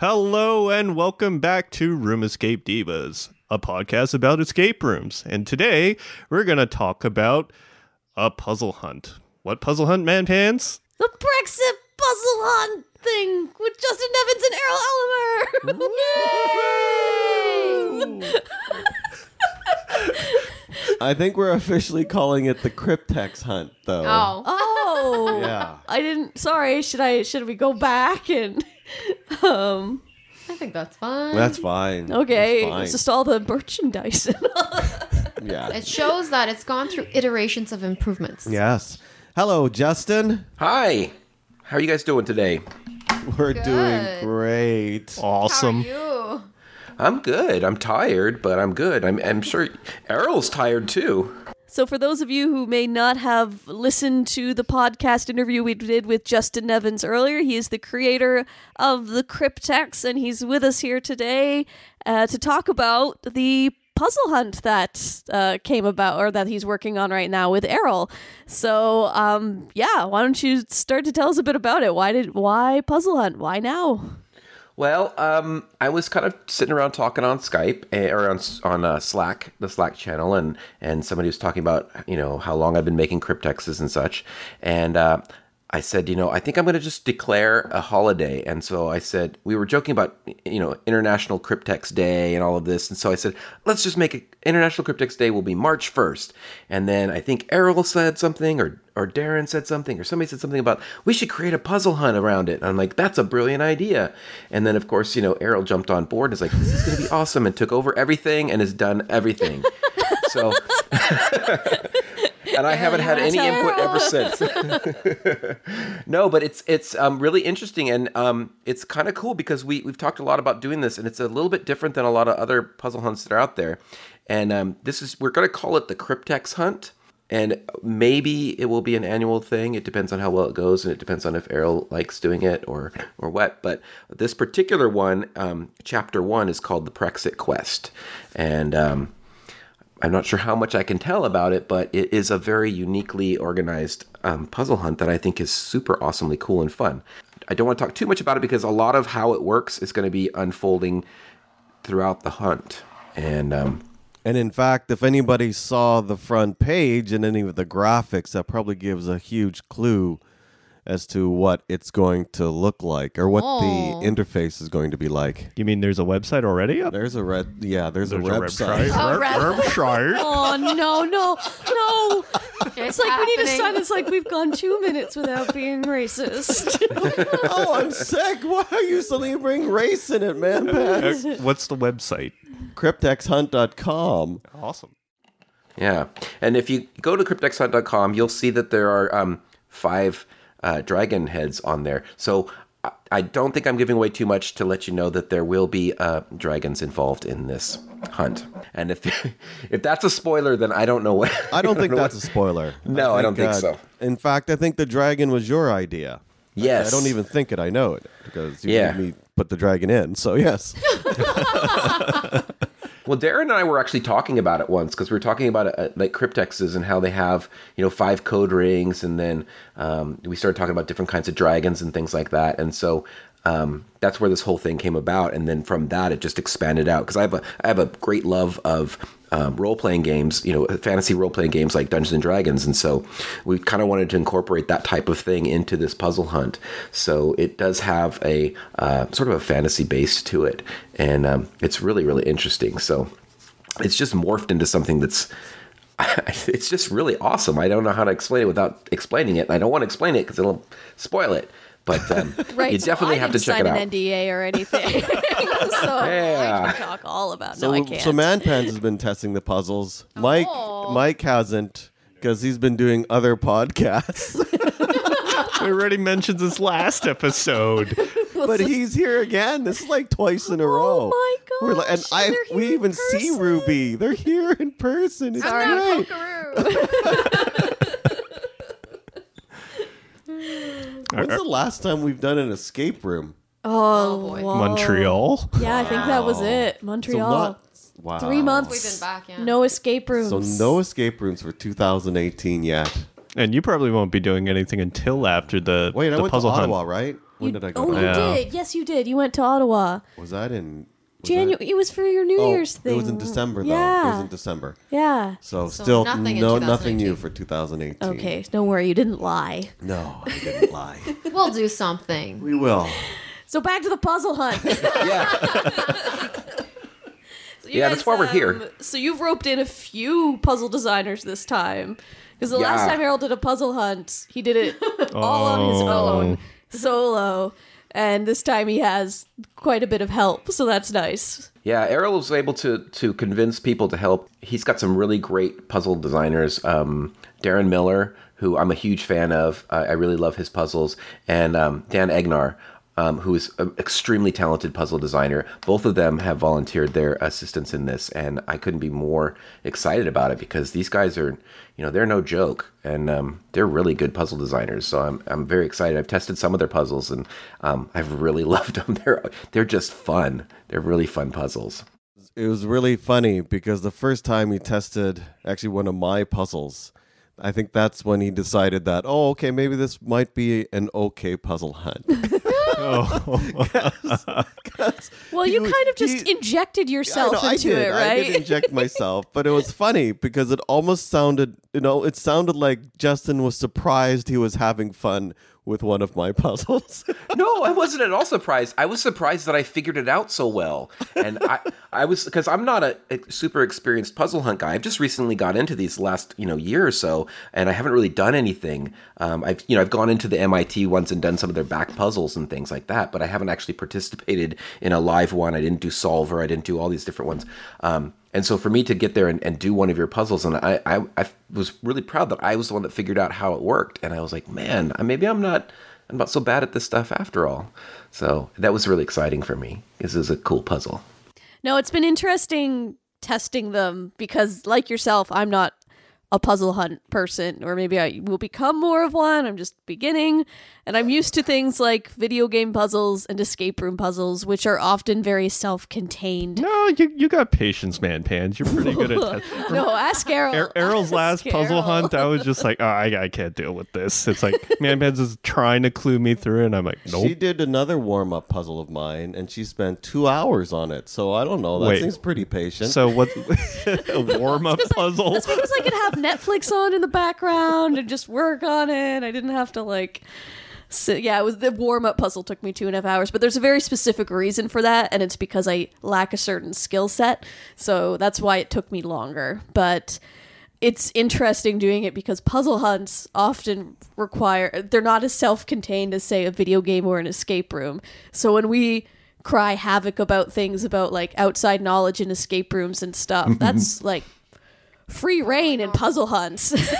Hello and welcome back to Room Escape Divas, a podcast about escape rooms. And today we're going to talk about a puzzle hunt. What puzzle hunt, man pants? The Brexit puzzle hunt thing with Justin Evans and Errol Elumir. I think we're officially calling it the Cryptex Hunt, though. Oh. Oh, Yeah. I didn't. Sorry. Should I? Should we go back and? Um. I think that's fine. That's fine. Okay. That's fine. It's just all the merchandise. yeah. It shows that it's gone through iterations of improvements. Yes. Hello, Justin. Hi. How are you guys doing today? We're Good. doing great. Awesome. How are you? I'm good. I'm tired, but I'm good. I'm, I'm sure Errol's tired too. So, for those of you who may not have listened to the podcast interview we did with Justin Evans earlier, he is the creator of the Cryptex, and he's with us here today uh, to talk about the puzzle hunt that uh, came about or that he's working on right now with Errol. So, um, yeah, why don't you start to tell us a bit about it? Why did why puzzle hunt? Why now? Well, um, I was kind of sitting around talking on Skype eh, or on on uh, Slack, the Slack channel, and and somebody was talking about you know how long I've been making cryptexes and such, and uh, I said, you know, I think I'm going to just declare a holiday, and so I said we were joking about you know International Cryptex Day and all of this, and so I said let's just make it International Cryptex Day will be March 1st, and then I think Errol said something or or Darren said something or somebody said something about we should create a puzzle hunt around it. And I'm like, that's a brilliant idea. And then of course, you know, Errol jumped on board and is like, this is gonna be awesome and took over everything and has done everything. so and I haven't had any input ever since. no, but it's it's um, really interesting and um, it's kind of cool because we we've talked a lot about doing this and it's a little bit different than a lot of other puzzle hunts that are out there. And um, this is we're going to call it the Cryptex Hunt. And maybe it will be an annual thing. It depends on how well it goes, and it depends on if Errol likes doing it or or what. But this particular one, um, chapter one, is called the Prexit Quest, and um, I'm not sure how much I can tell about it, but it is a very uniquely organized um, puzzle hunt that I think is super awesomely cool and fun. I don't want to talk too much about it because a lot of how it works is going to be unfolding throughout the hunt, and um, And in fact, if anybody saw the front page and any of the graphics, that probably gives a huge clue as to what it's going to look like or what Oh. the interface is going to be like. You mean there's a website already up? There's a red, yeah, there's, There's a website. A Re- web- website. Oh no, no, no! It's It's like we need to happening. sign. It's like we've gone two minutes without being racist. oh, I'm sick. Why are you suddenly bring race in it, man? Pants? Uh, What's the website? Cryptexhunt.com. Awesome. Yeah, and if you go to cryptexhunt.com, you'll see that there are um, five uh, dragon heads on there. So I- I don't think I'm giving away too much to let you know that there will be uh, dragons involved in this hunt. And if if that's a spoiler, then I don't know what. I don't think know that's a spoiler. No, I don't think so. In fact, I think the dragon was your idea. Yes, I don't even think it. I know it because you Yeah. made me put the dragon in. So yes, Well, Darren and I were actually talking about it once because we were talking about uh, like cryptexes and how they have you know five code rings, and then um, we started talking about different kinds of dragons and things like that. And so um, that's where this whole thing came about. And then from that, it just expanded out because I have a I have a great love of um, role playing games, you know, fantasy role playing games like Dungeons and Dragons, and so we kind of wanted to incorporate that type of thing into this puzzle hunt. So it does have a uh, sort of a fantasy base to it, and um, it's really really interesting. So it's just morphed into something that's it's just really awesome. I don't know how to explain it without explaining it. I don't want to explain it because it'll spoil it. But um, right. you so definitely I have to didn't check sign it out. an NDA or anything, so I can talk all about. so no, I can't. so Manpans has been testing the puzzles. Mike Oh. Mike hasn't because he's been doing other podcasts. We already mentioned this last episode. but he's here again. This is like twice in a row. Oh my We're like, and I we in even see. Ruby. They're here in person. It's I'm not great. When's the last time we've done an escape room? Oh, oh boy. whoa. Montreal. Yeah, I think that was it. So Montreal. not wow. Three months. We've been back, yeah. No escape rooms. So no escape rooms for 2018 yet. And you probably won't be doing anything until after the, Wait, I the went puzzle to hunt. Ottawa, right? When did I go? Oh, to you Yeah. did. Yes, you did. You went to Ottawa. Was that in was January. It was for your New Oh, Year's thing. it was in December though. Yeah. It was in December. yeah. So, So still nothing in no nothing new for 2018. Okay. Don't worry. You didn't lie. No, I didn't lie. We'll do something. We will. So back to the puzzle hunt. Yeah. So you Yeah, that's why we're here. um, So you've roped in a few puzzle designers this time. Because the last time Harold did a puzzle hunt, he did it all on his Oh. own, solo. And this time he has quite a bit of help, so that's nice. Yeah, Errol was able to to convince people to help. He's got some really great puzzle designers. Um, Darren Miller, who I'm a huge fan of, I I really love his puzzles, and um, Dan Egnor, um, who is an extremely talented puzzle designer. Both of them have volunteered their assistance in this, and I couldn't be more excited about it because these guys are, you know, they're no joke, and um, they're really good puzzle designers. So I'm I'm very excited. I've tested some of their puzzles, and um, I've really loved them. They're they're just fun. They're really fun puzzles. It was really funny because the first time he tested actually one of my puzzles, I think that's when he decided that, oh, okay, maybe this might be an okay puzzle hunt. Well, you kind of just he- injected yourself I know, into I did. it, I right? did inject myself, but it was funny because it almost sounded, you know, it sounded like Justin was surprised he was having fun with one of my puzzles. no, I wasn't at all surprised. I was surprised that I figured it out so well. And I, I was because I'm not a, a super experienced puzzle hunt guy. I've just recently got into these last you know year or so, and I haven't really done anything. Um, I've you know I've gone into the MIT ones and done some of their back puzzles and things like that, but I haven't actually participated in a live one. I didn't do Solver. I didn't do all these different ones. Um, and so for me to get there and, and do one of your puzzles, and I, I, I was really proud that I was the one that figured out how it worked. And I was like, man, maybe I'm not, I'm not so bad at this stuff after all. So that was really exciting for me. This is a cool puzzle. No, it's been interesting testing them because, like yourself, I'm not a puzzle hunt person, or maybe I will become more of one. I'm just beginning, and I'm used to things like video game puzzles and escape room puzzles, which are often very self contained. No, you, you got patience, man, Pans. You're pretty good at that. No, ask Errol. Er- Errol's Ask last puzzle hunt, I was just like, oh, I, I can't deal with this. It's like, man, Pans is trying to clue me through, and I'm like, nope. She did another warm up puzzle of mine, and she spent two hours on it. So I don't know. That Wait. seems pretty patient. So what? a warm up puzzle. That's because I could have Netflix on in the background and just work on it. I didn't have to like. So, yeah, it was the warm up puzzle took me two and a half hours, but there's a very specific reason for that, and it's because I lack a certain skill set. So that's why it took me longer. But it's interesting doing it because puzzle hunts often require they're not as self-contained as say a video game or an escape room. So when we cry havoc about things about like outside knowledge in escape rooms and stuff, that's like free reign in puzzle hunts.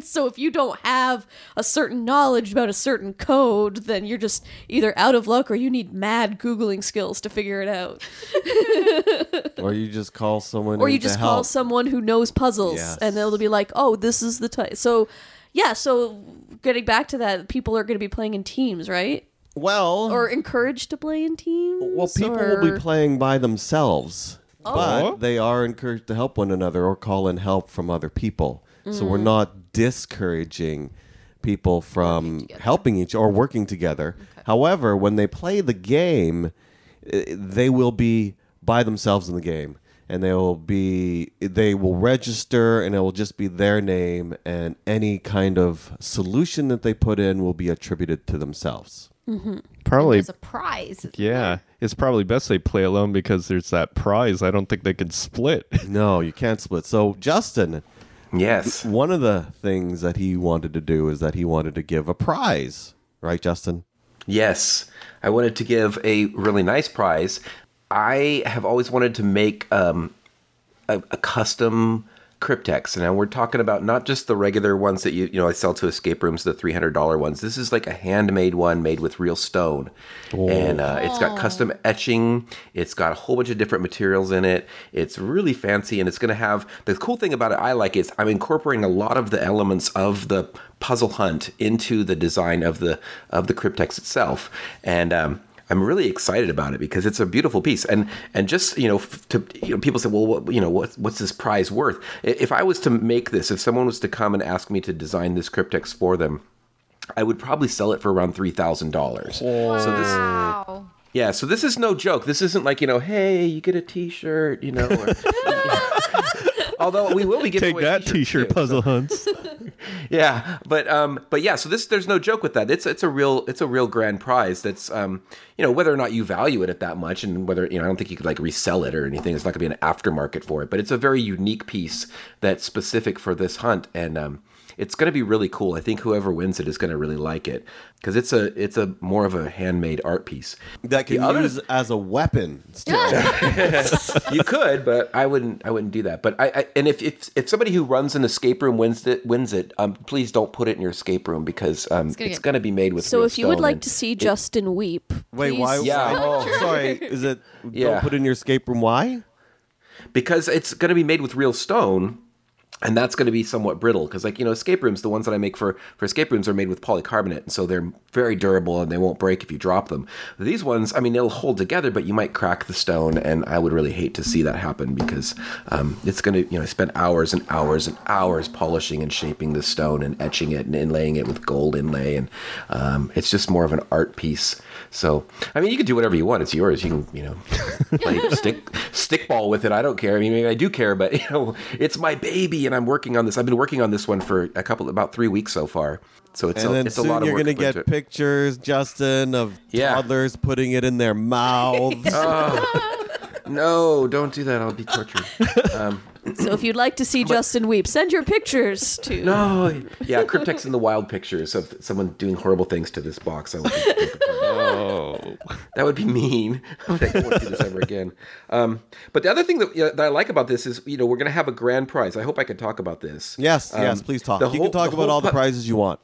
So if you don't have a certain knowledge about a certain code, then you're just either out of luck or you need mad googling skills to figure it out. or you just call someone Or you just call help. someone who knows puzzles Yes. and they'll be like, "Oh, this is the type." So, yeah, so getting back to that, people are going to be playing in teams, right? Well, Or encouraged to play in teams? well, people or... will be playing by themselves, Oh. but they are encouraged to help one another or call in help from other people. So we're not discouraging people from helping each or working together. However, when they play the game, eh, they will be by themselves in the game. And they will be they will register and it will just be their name and any kind of solution that they put in will be attributed to themselves. Probably, There's a prize. yeah. It's probably best they play alone because there's that prize. I don't think they can split. No, you can't split. So Justin, Yes. one of the things that he wanted to do is that he wanted to give a prize, right, Justin? Yes, I wanted to give a really nice prize. I have always wanted to make um, a, a custom cryptex. And now we're talking about not just the regular ones that you you know I sell to escape rooms, the three hundred dollar ones. This is like a handmade one made with real stone, and uh, it's got custom etching. It's got a whole bunch of different materials in it. It's really fancy, and it's going to have the cool thing about it. I like is I'm incorporating a lot of the elements of the puzzle hunt into the design of the of the cryptex itself, and um, I'm really excited about it because it's a beautiful piece. And and just you know, to you know, people say, well, what, you know, what, what's this prize worth? If I was to make this, if someone was to come and ask me to design this cryptex for them, I would probably sell it for around three thousand dollars. So this, yeah, so this is no joke. This isn't like you know, hey, you get a T-shirt, you know. Or, although we will be giving Take away that t-shirts, T-shirt, too, so- Puzzle Hunts. yeah, but um, but yeah, so this there's no joke with that. It's it's a real it's a real grand prize. That's um, you know, whether or not you value it at that much, and whether you know, I don't think you could like resell it or anything. It's not going to be an aftermarket for it, but it's a very unique piece that's specific for this hunt, and um, it's going to be really cool. I think whoever wins it is going to really like it because it's a it's a more of a handmade art piece. That can The other- use as a weapon. Still. you could, but I wouldn't. I wouldn't do that. But I, I and if, if if somebody who runs an escape room wins it, wins it, um, please don't put it in your escape room because um, it's gonna going get- to be made with. So real if you would like to see Justin weep, Wait, please- why? Yeah. Oh, sorry. Is it? Yeah. Don't put in your escape room. Why? because it's going to be made with real stone and that's going to be somewhat brittle because like you know escape rooms the ones that i make for for escape rooms are made with polycarbonate and so they're very durable and they won't break if you drop them. These ones i mean they'll hold together but you might crack the stone and i would really hate to see that happen because um, it's going to you know I spent hours and hours and hours polishing and shaping the stone and etching it and inlaying it with gold inlay and um, it's just more of an art piece so i mean you can do whatever you want. It's yours. You can you know play stick stickball with it. I don't care. I mean maybe i do care but you know it's my baby and i'm working on this. I've been working on this one for a couple about three weeks so far. So it's, And a, then it's a soon lot of you're gonna to put into get pictures, Justin, of Yeah. toddlers putting it in their mouths. Oh. No don't do that i'll be tortured So if you'd like to see Justin weep, send your pictures to. no yeah cryptex in the wild pictures of someone doing horrible things to this box I would be, Oh, that would be mean I won't do this ever again um, but the other thing that, you know, that i like about this is you know we're going to have a grand prize i hope i can talk about this yes, yes. Um, Please talk. the You whole- can talk about whole all the prizes you want.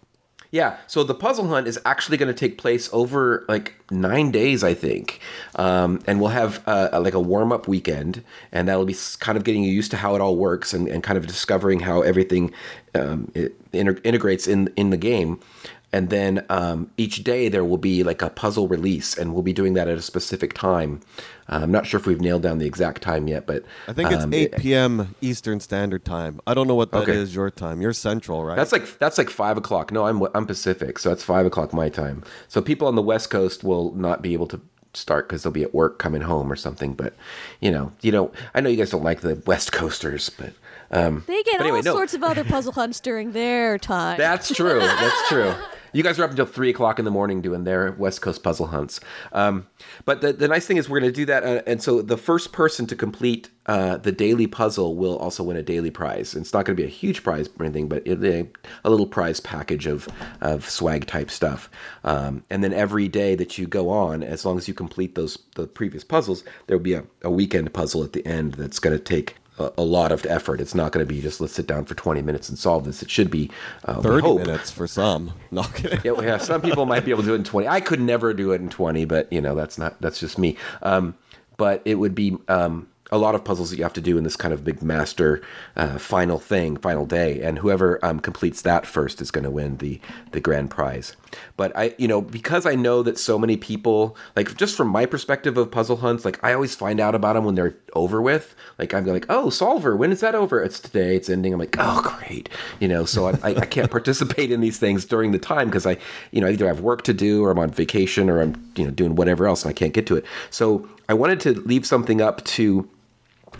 Yeah, so the puzzle hunt is actually going to take place over like nine days, I think, um, and we'll have uh, like a warm up weekend, and that'll be kind of getting you used to how it all works and, and kind of discovering how everything um, inter- integrates in in the game. And then um, each day there will be like a puzzle release, and we'll be doing that at a specific time. Uh, I'm not sure if we've nailed down the exact time yet, but I think it's um, 8 it- p.m. Eastern Standard Time. I don't know what that is Okay. your time. You're Central, right? That's like that's like five o'clock. No, I'm I'm Pacific, so that's five o'clock my time. So people on the West Coast will not be able to start because they'll be at work coming home or something. But you know, you know, I know you guys don't like the West Coasters, but um, They get anyway, all no. sorts of other puzzle hunts during their time. that's true. That's true. You guys are up until three o'clock in the morning doing their West Coast puzzle hunts. Um, but the, the nice thing is we're going to do that, uh, and so the first person to complete uh, the daily puzzle will also win a daily prize. And it's not going to be a huge prize or anything, but it, a, a little prize package of of swag type stuff. Um, and then every day that you go on, as long as you complete those the previous puzzles, there will be a, a weekend puzzle at the end that's going to take. A, a lot of effort. It's not going to be just let's sit down for 20 minutes and solve this. It should be uh, 30 hope, minutes for some. No kidding. yeah, yeah, some people might be able to do it in 20. I could never do it in 20, but you know, that's not that's just me. Um, but it would be um, a lot of puzzles that you have to do in this kind of big master uh, final thing, final day, and whoever um, completes that first is going to win the the grand prize. But I, you know, because I know that so many people, like just from my perspective of puzzle hunts, like I always find out about them when they're over with. Like I'm like, oh, Solver, when is that over? It's today. It's ending. I'm like, oh, great. You know, so I, I, can't participate in these things during the time because I, you know, either I have work to do or I'm on vacation or I'm, you know, doing whatever else and I can't get to it. So I wanted to leave something up to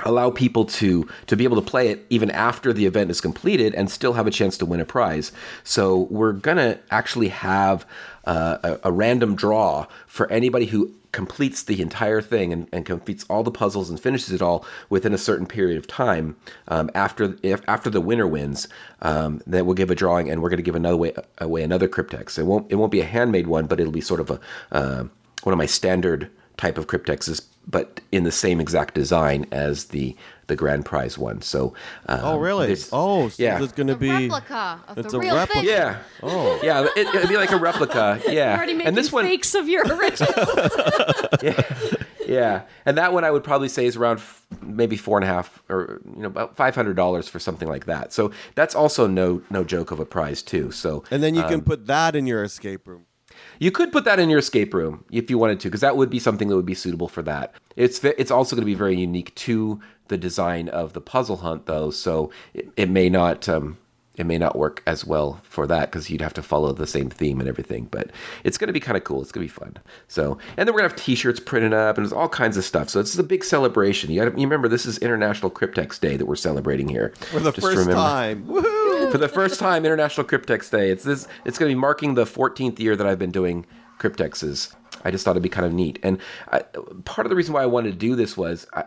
allow people to to be able to play it even after the event is completed and still have a chance to win a prize. So we're gonna actually have uh, a, a random draw for anybody who completes the entire thing and, and completes all the puzzles and finishes it all within a certain period of time um, after if after the winner wins um, then we'll give a drawing and we're going to give another way away another cryptex it won't it won't be a handmade one but it'll be sort of a uh, one of my standard type of cryptexes, but in the same exact design as the the grand prize one. So, um, Oh, really? there's- Oh, so yeah. It's going to be. replica of it's the a real replica. thing. yeah, Oh. yeah, it, it'd be like a replica. Yeah, already making and this one, fakes of your original. yeah, and that one I would probably say is around f- maybe four and a half or you know about five hundred dollars for something like that. So that's also no no joke of a prize too. So And then you um, can put that in your escape room. You could put that in your escape room if you wanted to, because that would be something that would be suitable for that. It's it's also going to be very unique to the design of the puzzle hunt, though. So it, it may not um, it may not work as well for that because you'd have to follow the same theme and everything. But it's going to be kind of cool. It's going to be fun. So, and then we're going to have T-shirts printed up and there's all kinds of stuff. So it's a big celebration. You, gotta, you remember this is International Cryptex Day that we're celebrating here For the Just first remember- time. Woohoo! For the first time International Cryptex Day. It's this. It's going to be marking the 14th year that I've been doing cryptexes. I just thought it'd be kind of neat. And I, part of the reason why I wanted to do this was I,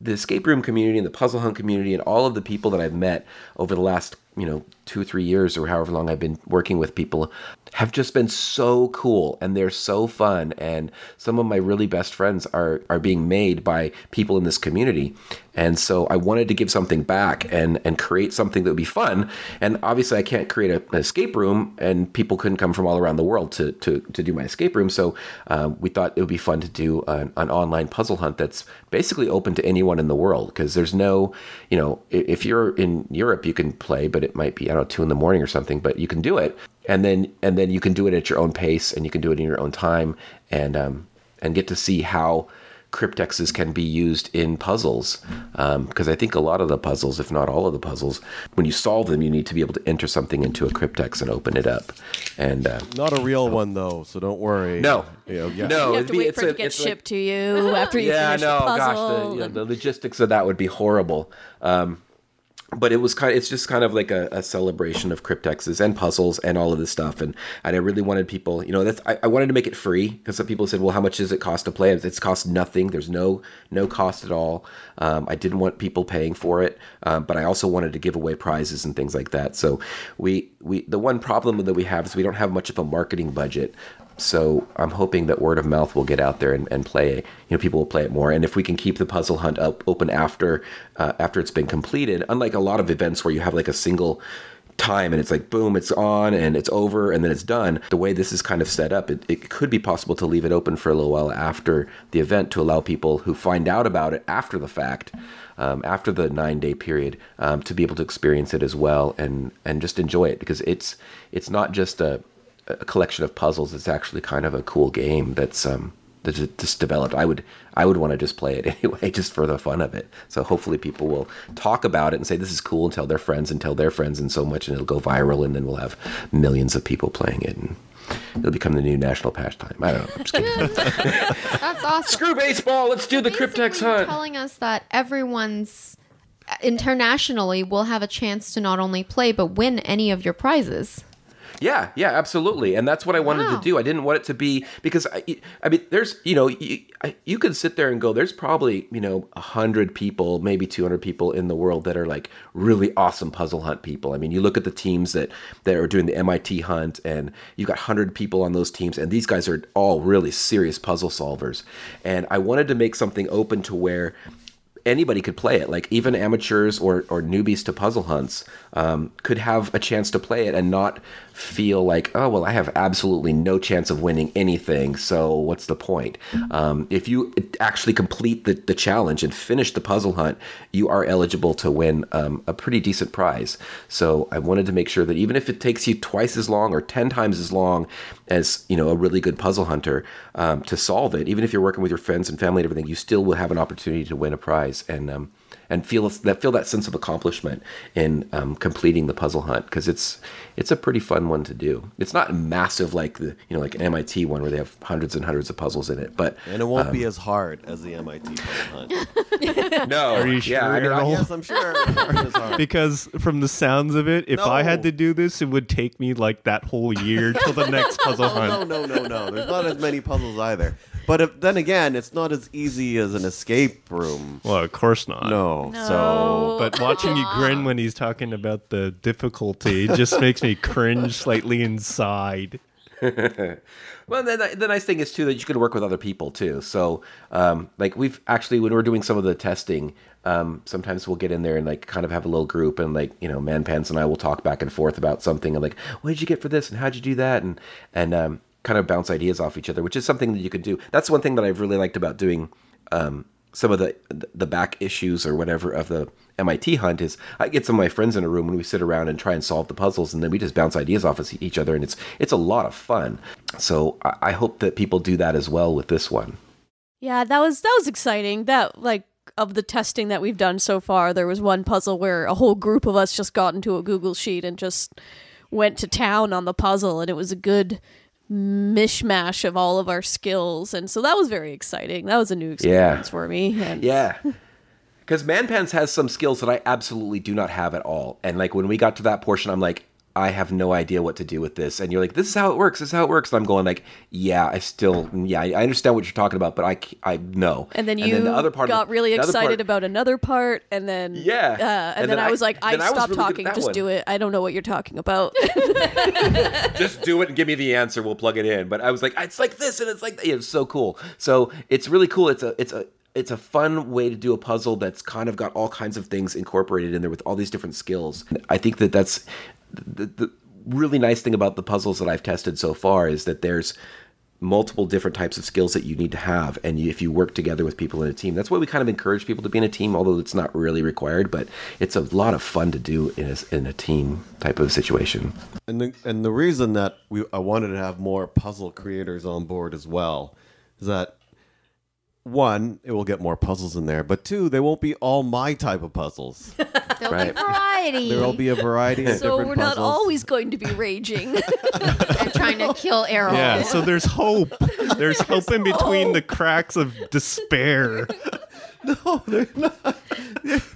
the escape room community and the puzzle hunt community and all of the people that I've met over the last you know two or three years or however long I've been working with people have just been so cool and they're so fun. And some of my really best friends are are being made by people in this community. And so I wanted to give something back and and create something that would be fun. And obviously I can't create a, an escape room and people couldn't come from all around the world to to, to do my escape room. So uh, we thought it would be fun to do an, an online puzzle hunt that's basically open to anyone in the world. Because there's no you know if you're in Europe you can play but it might be I don't know two in the morning or something but you can do it and then and then you can do it at your own pace and you can do it in your own time and um, and get to see how cryptexes can be used in puzzles because I think a lot of the puzzles, if not all of the puzzles, when you solve them, you need to be able to enter something into a cryptex and open it up. And uh, Not a real one though, so don't worry. no, You know, yeah. no, You have to be- wait it's for it to get it's like- shipped to you after you yeah, finish no, the puzzle. gosh, the, you know, and- the logistics of that would be horrible. Um, but it was kind. it's just kind of like a, a celebration of cryptexes and puzzles and all of this stuff. And, and I really wanted people, you know, that's I, I wanted to make it free because some people said, well, how much does it cost to play? It's cost nothing. There's no no cost at all. Um, I didn't want people paying for it, um, but I also wanted to give away prizes and things like that. So we we the one problem that we have is we don't have much of a marketing budget. So I'm hoping that word of mouth will get out there and, and play. You know, people will play it more. And if we can keep the puzzle hunt up open after uh, after it's been completed, unlike a lot of events where you have like a single time and it's like boom, it's on and it's over and then it's done. The way this is kind of set up, it, it could be possible to leave it open for a little while after the event to allow people who find out about it after the fact. Um, after the nine day period, um, to be able to experience it as well and and just enjoy it because it's it's not just a, a collection of puzzles. It's actually kind of a cool game that's um that's just developed. I would I would want to just play it anyway, just for the fun of it. So hopefully people will talk about it and say this is cool and tell their friends and tell their friends and so much, and it'll go viral, and then we'll have millions of people playing it, and it'll become the new national pastime. I don't know. I'm just kidding. That's awesome. Screw baseball. Let's do the Cryptex Basically, you're hunt. telling us that everyone's internationally will have a chance to not only play but win any of your prizes. Yeah, yeah, absolutely, and that's what I wanted Wow. to do. I didn't want it to be because I, I mean, there's you know, you, I, you could sit there and go, there's probably you know a hundred people, maybe two hundred people in the world that are like really awesome puzzle hunt people. I mean, you look at the teams that that are doing the MIT hunt, and you've got hundred people on those teams, and these guys are all really serious puzzle solvers. And I wanted to make something open to where anybody could play it. Like even amateurs or, or newbies to puzzle hunts um, could have a chance to play it and not feel like, oh, well, I have absolutely no chance of winning anything. So what's the point? Um, if you actually complete the, the challenge and finish the puzzle hunt, you are eligible to win um, a pretty decent prize. So I wanted to make sure that even if it takes you twice as long or 10 times as long as, you know, a really good puzzle hunter um, to solve it, even if you're working with your friends and family and everything, you still will have an opportunity to win a prize and um, and feel that feel that sense of accomplishment in um, completing the puzzle hunt because it's it's a pretty fun one to do. It's not massive like the you know like an MIT one where they have hundreds and hundreds of puzzles in it, but And it won't Um, be as hard as the MIT puzzle hunt. no, Are you yeah, sure, I don't- Earl? yes, I'm sure. Because from the sounds of it, if I had to do this, it would take me like that whole year till the next puzzle Oh, no, hunt. no, no, no. There's not as many puzzles either. But if, then again, it's not as easy as an escape room. Well, of course not. No. No. So But watching you grin when he's talking about the difficulty just makes me cringe slightly inside. Well, the, the nice thing is too that you can work with other people too. So, um, like we've actually when we're doing some of the testing, um, sometimes we'll get in there and like kind of have a little group and like you know, Man Pants and I will talk back and forth about something and like, what did you get for this and how'd you do that and and um, kind of bounce ideas off each other, which is something that you can do. That's one thing that I've really liked about doing. Um, some of the the back issues or whatever of the MIT hunt is I get some of my friends in a room and we sit around and try and solve the puzzles and then we just bounce ideas off of each other and it's it's a lot of fun. So I, I hope that people do that as well with this one. Yeah, that was that was exciting. That like of the testing that we've done so far. There was one puzzle where a whole group of us just got into a Google sheet and just went to town on the puzzle, and it was a good mishmash of all of our skills, and so that was very exciting. That was a new experience for me. And Yeah. Because Manpants has some skills that I absolutely do not have at all. And like when we got to that portion, I'm like, I have no idea what to do with this. And you're like, this is how it works. This is how it works. And I'm going like, yeah, I still, yeah, I understand what you're talking about, but I, I know. And then you the other part got really the other excited part- about another part, and then Yeah. uh, and, And then, then I was like, I then I was really talking, just one. do it. I don't know what you're talking about. just do it and give me the answer. We'll plug it in. But I was like, it's like this and it's like it's so cool. So it's really cool. It's a it's a it's a fun way to do a puzzle that's kind of got all kinds of things incorporated in there with all these different skills. I think that that's the, the really nice thing about the puzzles that I've tested so far is that there's multiple different types of skills that you need to have. And you, if you work together with people in a team that's why we kind of encourage people to be in a team although it's not really required but it's a lot of fun to do in a, in a team type of situation. And the, and the reason that we I wanted to have more puzzle creators on board as well is that one, it will get more puzzles in there, but two, they won't be all my type of puzzles. There'll Right. be variety. there will be a variety of so different we're puzzles. not always going to be raging. and trying to kill Errol. Yeah, so there's hope. There's hope in between the cracks of despair. No, they're not.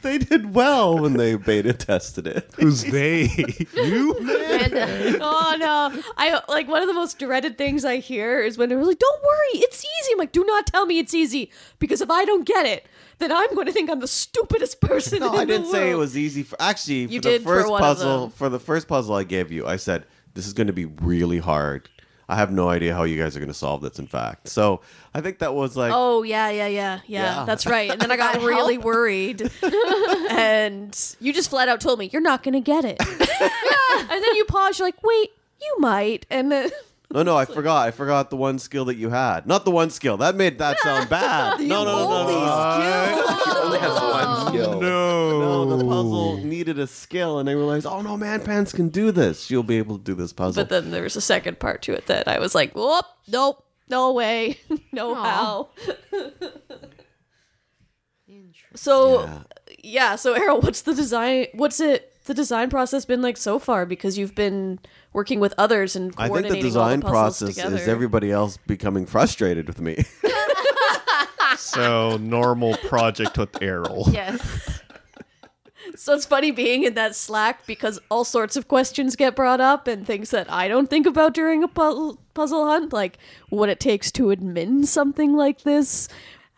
They did well when they beta tested it. Who's they? You? And, uh, oh no! I like one of the most dreaded things I hear is when they're like, "Don't worry, it's easy." I'm like, "Do not tell me it's easy, because if I don't get it, then I'm going to think I'm the stupidest person." In the world." No, in I didn't the say it world." was easy. For, actually, You for did the for first one of puzzle, them. for the first puzzle I gave you, I said this is going to be really hard. I have no idea how you guys are going to solve this. In fact, so I think that was like Oh yeah, yeah, yeah, yeah, Yeah. That's right. And then I got really worried, and you just flat out told me you're not going to get it. and then you pause. You're like, "Wait, you might." And then no, no, I forgot. I forgot the one skill that you had. Not the one skill that made that sound bad. no, no, no, no, only no. She only has one oh, skill. No, No. the puzzle needed a skill, and they realized, oh no, man, pants can do this. You'll be able to do this puzzle. But then there was a second part to it that I was like, whoop, nope, no way, no Aw. how. so Yeah. yeah. so Errol, what's the design? What's it? The design process been like so far? Because you've been working with others and I think coordinating the design all the puzzles process together. is everybody else becoming frustrated with me. So normal project with Errol. yes. So it's funny being in that Slack because all sorts of questions get brought up and things that I don't think about during a puzzle, puzzle hunt, like what it takes to admin something like this,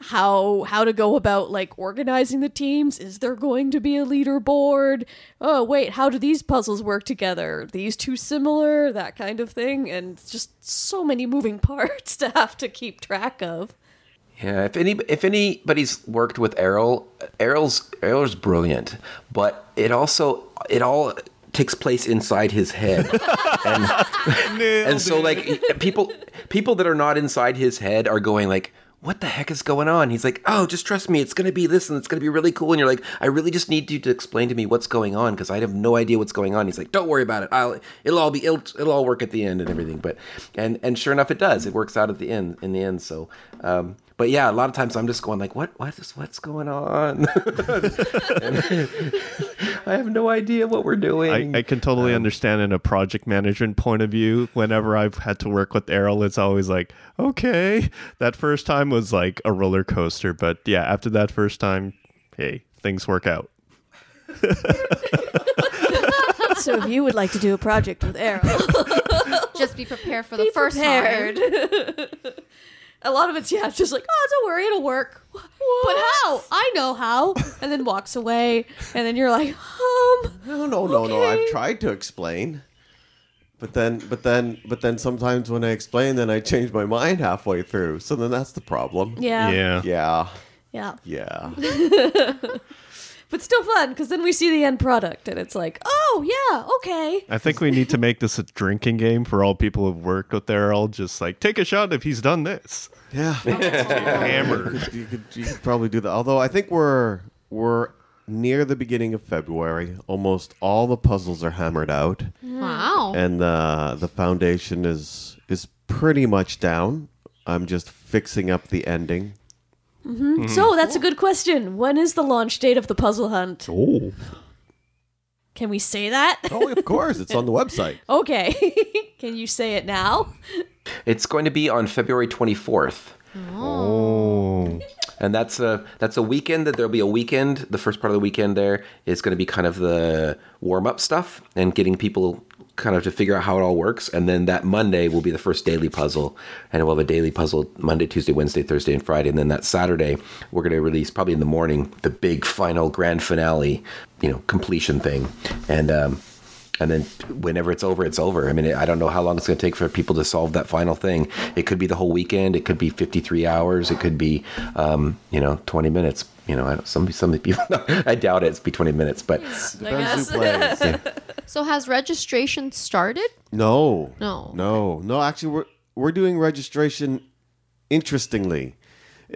how how to go about like organizing the teams. Is there going to be a leaderboard? Oh wait, how do these puzzles work together? These two similar? That kind of thing, and just so many moving parts to have to keep track of. Yeah, if any if anybody's worked with Errol, Errol's Errol's brilliant, but it also it all takes place inside his head. and and so like people people that are not inside his head are going like what the heck is going on? He's like, "Oh, just trust me. It's going to be this and it's going to be really cool." And you're like, "I really just need you to explain to me what's going on because I have no idea what's going on." He's like, "Don't worry about it. I'll it'll all be it'll, it'll all work at the end and everything." But and and sure enough it does. It works out at the end in the end. So um but yeah, a lot of times I'm just going like, "What what is this what's going on?" And I have no idea what we're doing. I, I can totally um, understand in a project management point of view. Whenever I've had to work with Errol, it's always like, okay, that first time was like a roller coaster. But yeah, after that first time, hey, things work out. So if you would like to do a project with Errol, Just be prepared for the first prepared. time. a lot of it's yeah, just like, oh, don't worry, it'll work. But how? I know how. And then walks away, and then you're like, um, No, no, no, no. I've tried to explain. But then, but then, but then sometimes when I explain, then I change my mind halfway through. So then that's the problem. yeah, Yeah. Yeah. yeah. Yeah. But still fun because then we see the end product, and it's like, oh yeah, okay. I think we need to make this a drinking game for all people who've worked with Errol. Just like take a shot if he's done this. Yeah. Hammered. you, could, you could probably do that. Although I think we're we're near the beginning of February. Almost all the puzzles are hammered out, Wow. and uh, the foundation is is pretty much down. I'm just fixing up the ending. Mm-hmm. Mm-hmm. So that's a good question. When is the launch date of the Puzzle Hunt? Oh, Can we say that? oh, of course, it's on the website. Okay. Can you say it now? It's going to be on February 24th. Oh. And that's a that's a weekend that there'll be a weekend. The first part of the weekend there is going to be kind of the warm up stuff and getting people kind of to figure out how it all works. And then that Monday will be the first daily puzzle, and we'll have a daily puzzle Monday, Tuesday, Wednesday, Thursday, and Friday. And then that Saturday we're going to release probably in the morning the big final grand finale, you know, completion thing, and. um and then whenever it's over, it's over. I mean, I don't know how long it's going to take for people to solve that final thing. It could be the whole weekend. It could be 53 hours. It could be, um, you know, 20 minutes. You know, I don't, some some people. I doubt it. It's be 20 minutes, but I Depends who plays. So has registration started? No, No. no, no. Actually, we're we're doing registration. Interestingly,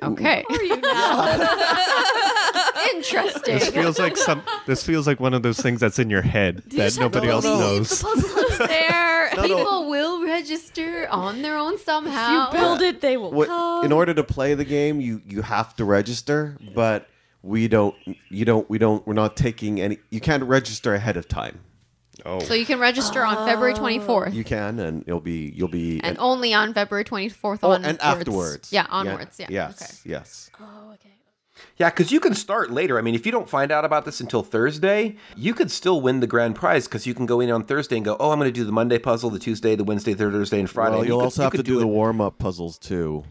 Okay. Are you now? Interesting. This feels like some. This feels like one of those things that's in your head that nobody No, else no. knows. The puzzle hunt's there. People will register on their own somehow. If you build it, they will what, come. in order to play the game, you you have to register, but we don't. You don't. We don't. We're not taking any. You can't register ahead of time. Oh. so you can register on February 24th. You can, and it'll be. You'll be. and only on February 24th oh, onwards. and afterwards. Yeah, onwards. Yeah. Yes. Okay. Yes. oh, okay. Yeah, because you can start later. I mean, if you don't find out about this until Thursday, you could still win the grand prize because you can go in on Thursday and go, oh, I'm going to do the Monday puzzle, the Tuesday, the Wednesday, the Thursday, and Friday. Well, And you you'll could- also you have to could do, the warm up puzzles too.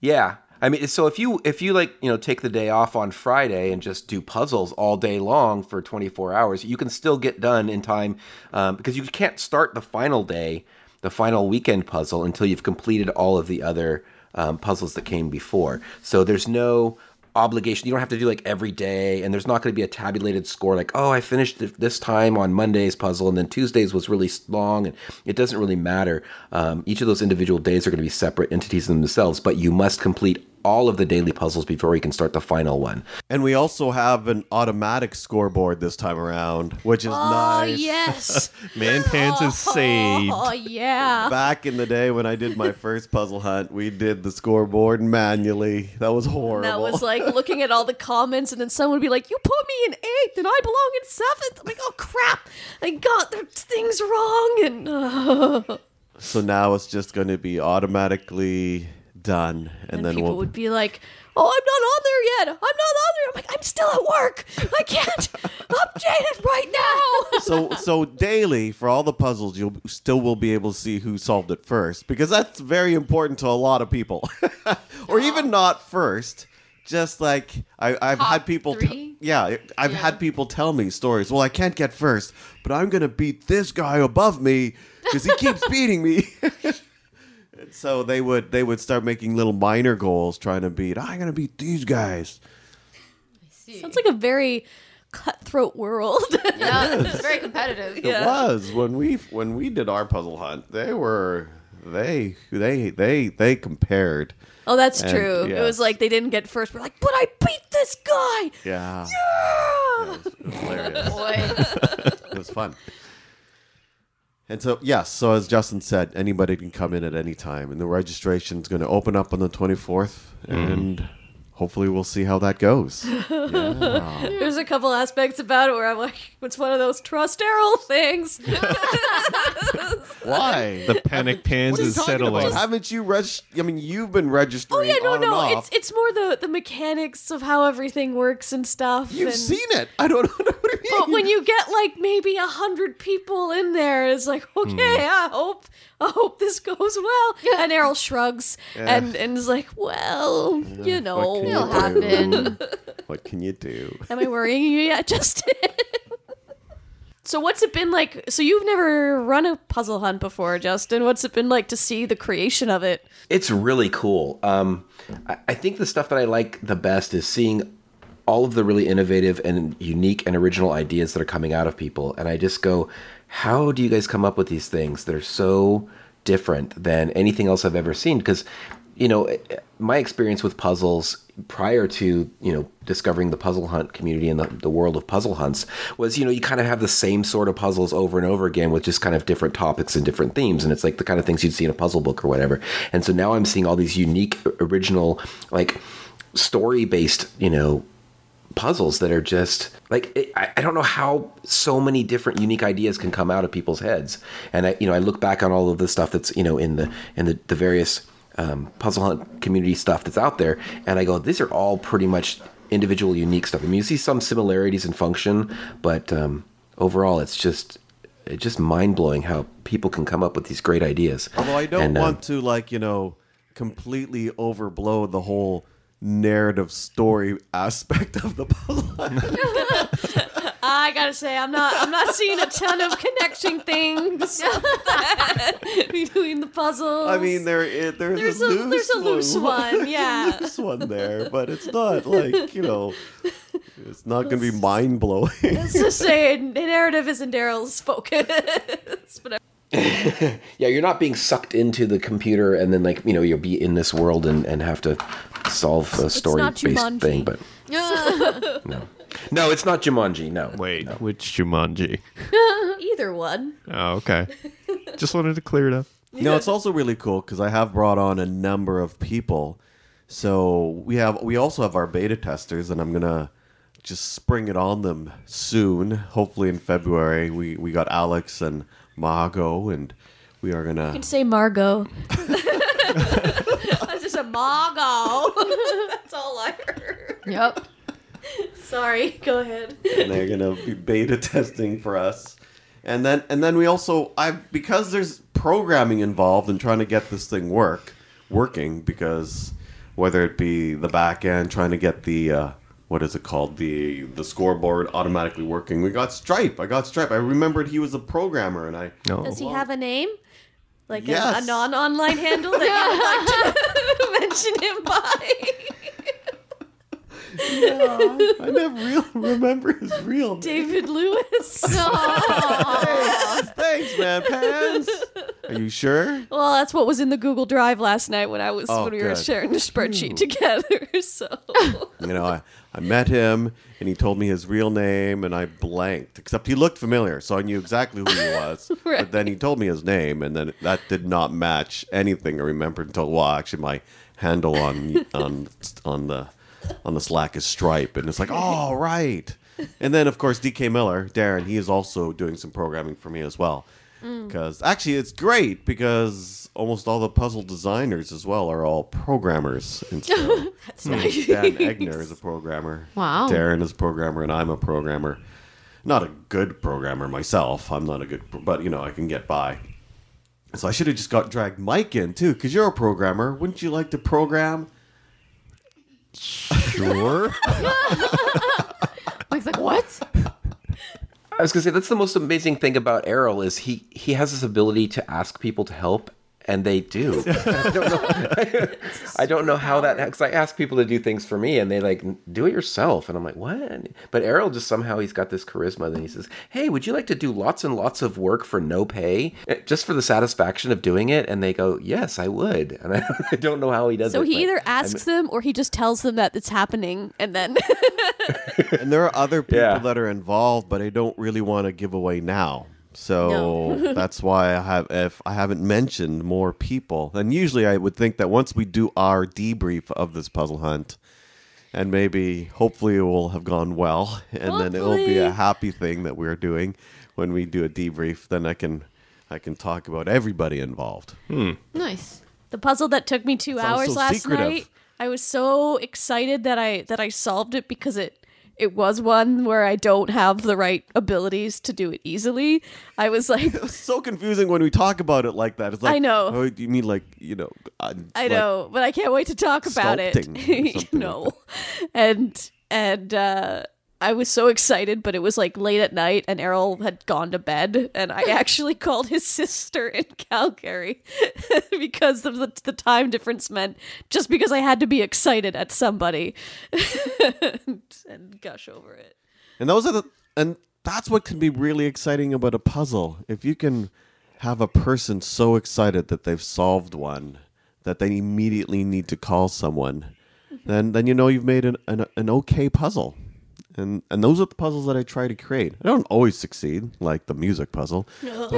Yeah. I mean, so if you if you like, you know, take the day off on Friday and just do puzzles all day long for 24 hours, you can still get done in time um, because you can't start the final day, the final weekend puzzle until you've completed all of the other um, puzzles that came before. So there's no obligation. You don't have to do like every day, and there's not going to be a tabulated score like, oh, I finished this time on Monday's puzzle, and then Tuesday's was really long, and it doesn't really matter. Um, each of those individual days are going to be separate entities in themselves, but you must complete all of the daily puzzles before you can start the final one. And we also have an automatic scoreboard this time around, which is nice. Oh, nice. yes. Man pants is saved. Oh, yeah. Back in the day when I did my first puzzle hunt, we did the scoreboard manually. That was horrible. That was like looking at all the comments, and then someone would be like, "You put me in eighth, and I belong in seventh. I'm like, "Oh crap! I got the things wrong." And uh, so now it's just going to be automatically done, and, and then people we'll. would be like, "Oh, I'm not on there yet. I'm not on there." I'm like, "I'm still at work. I can't update it right now." so so daily for all the puzzles, you'll still will be able to see who solved it first because that's very important to a lot of people, or even not first. Just like I, I've Top had people, t- yeah, I've had people tell me stories. Well, I can't get first, but I'm gonna beat this guy above me because he keeps beating me. And so they would they would start making little minor goals, trying to beat. Ah, I'm gonna beat these guys. Sounds like a very cutthroat world. Yeah, it's very competitive. It was when we when we did our puzzle hunt. They were they they they they compared. oh, that's And, true. It was like they didn't get first. We're like, "But I beat this guy." Yeah, Yeah! it was hilarious. Boy. it was fun. And so yes, so as Justin said, anybody can come in at any time, and the registration is going to open up on the twenty fourth, mm-hmm. and hopefully we'll see how that goes. Yeah. There's a couple aspects about it where I'm like, it's one of those trust Errol things. Why? The panic pans What are you is talking about? settling. Haven't you registered? I mean, you've been registering. Oh yeah, no, on no. It's it's more the the mechanics of how everything works and stuff. You've and- seen it. I don't know what I mean. But when you get like maybe a hundred people in there, it's like, Hmm. okay, I hope I hope this goes well. And Errol shrugs and and is like, well, you know, can It'll do? happen. what can you do? am I worrying you yet, Justin? so what's it been like? So you've never run a puzzle hunt before, Justin. What's it been like to see the creation of it? It's really cool. Um, I, I think the stuff that I like the best is seeing all of the really innovative and unique and original ideas that are coming out of people. And I just go, how do you guys come up with these things that are so different than anything else I've ever seen? Because, you know, eh, eh, my experience with puzzles prior to, you know, discovering the puzzle hunt community and the, the world of puzzle hunts was, you know, you kind of have the same sort of puzzles over and over again with just kind of different topics and different themes. And it's like the kind of things you'd see in a puzzle book or whatever. And so now I'm seeing all these unique, original, like, story based, you know, puzzles that are just like I don't know how so many different unique ideas can come out of people's heads. And I, you know, I look back on all of the stuff that's you know in the in the, the various um, puzzle hunt community stuff that's out there, and I go, these are all pretty much individual, unique stuff. I mean, you see some similarities in function, but um, overall, it's just it's just mind blowing how people can come up with these great ideas. Although I don't And, um, want to like you know completely overblow the whole narrative story aspect of the puzzle. I gotta say, I'm not. I'm not seeing a ton of connecting things between the puzzles. I mean, there i- there's, There's a, a- loose there's a loose one, yeah. loose one there, but it's not like you know, it's not going to be mind blowing. It's just saying, the narrative isn't Daryl's focus. but Yeah, you're not being sucked into the computer and then like you know you'll be in this world and, and have to solve a story not based Jumanji. thing. But no, no, it's not Jumanji. No, Wait, no. which Jumanji? either one. Oh, okay. Just wanted to clear it up. no, it's also really cool because I have brought on a number of people. So we have we also have our beta testers, and I'm gonna just spring it on them soon. Hopefully in February. We we got Alex and Margot, and we are gonna. You can say Margot. That's just a Margot. That's all I heard. Yep. Sorry, go ahead. and they're gonna be beta testing for us. And then and then we also I because there's programming involved in trying to get this thing work working because whether it be the back end trying to get the uh, what is it called the the scoreboard automatically working. We got Stripe. I got Stripe. I remembered he was a programmer and I No. Does he have a name? Like a, a non-online handle that you would like to mention him by? I never real remember his real name. David Lewis. Thanks, man. Pans. Are you sure? Well, that's what was in the Google Drive last night when I was Oh, when we were good. sharing the spreadsheet together. So You know, I, I met him and he told me his real name and I blanked. Except he looked familiar, so I knew exactly who he was. Right. But then he told me his name and then that did not match anything I remembered until well actually my handle on on on the on the Slack is Stripe and it's like, oh right. And then of course DK Miller, Darren, he is also doing some programming for me as well. Because actually it's great because almost all the puzzle designers as well are all programmers. And so that's Hmm. nice. Dan Egnor is a programmer. Wow. Darren is a programmer, and I'm a programmer. Not a good programmer myself. I'm not a good, but you know I can get by. So I should have just got dragged Mike in too, because you're a programmer. Wouldn't you like to program? Sure. Mike's like, what? I was gonna say that's the most amazing thing about Errol is he he has this ability to ask people to help, and they do. I don't know. I don't know how that because I ask people to do things for me, and they like do it yourself, and I'm like, what? But Errol just somehow he's got this charisma. and he says, Hey, would you like to do lots and lots of work for no pay, eh, just for the satisfaction of doing it? And they go, Yes, I would. And I, I don't know how he does So it. So he but either I'm- asks them or he just tells them that it's happening, and then And there are other people Yeah. that are involved, but I don't really want to give away now. So that's why I have if I haven't mentioned more people. And usually I would think that once we do our debrief of this puzzle hunt, and maybe hopefully it will have gone well, and then it will be a happy thing that we're doing when we do a debrief. Then I can I can talk about everybody involved. Hmm. Nice. the puzzle that took me two Sounds hours so last secretive. night. I was so excited that I that I solved it because it it was one where I don't have the right abilities to do it easily. I was like, It's so confusing when we talk about it like that. It's like I know. Oh, you mean like you know? uh, I like- know, but I can't wait to talk about it. or like no, and and uh, I was so excited, but it was like late at night, and Errol had gone to bed, and I actually called his sister in Calgary because of the, the time difference meant just because I had to be excited at somebody and, and gush over it. And those are the and that's what can be really exciting about a puzzle. If you can have a person so excited that they've solved one that they immediately need to call someone, then then you know you've made an an, an okay puzzle. And and those are the puzzles that I try to create. I don't always succeed, like the music puzzle. so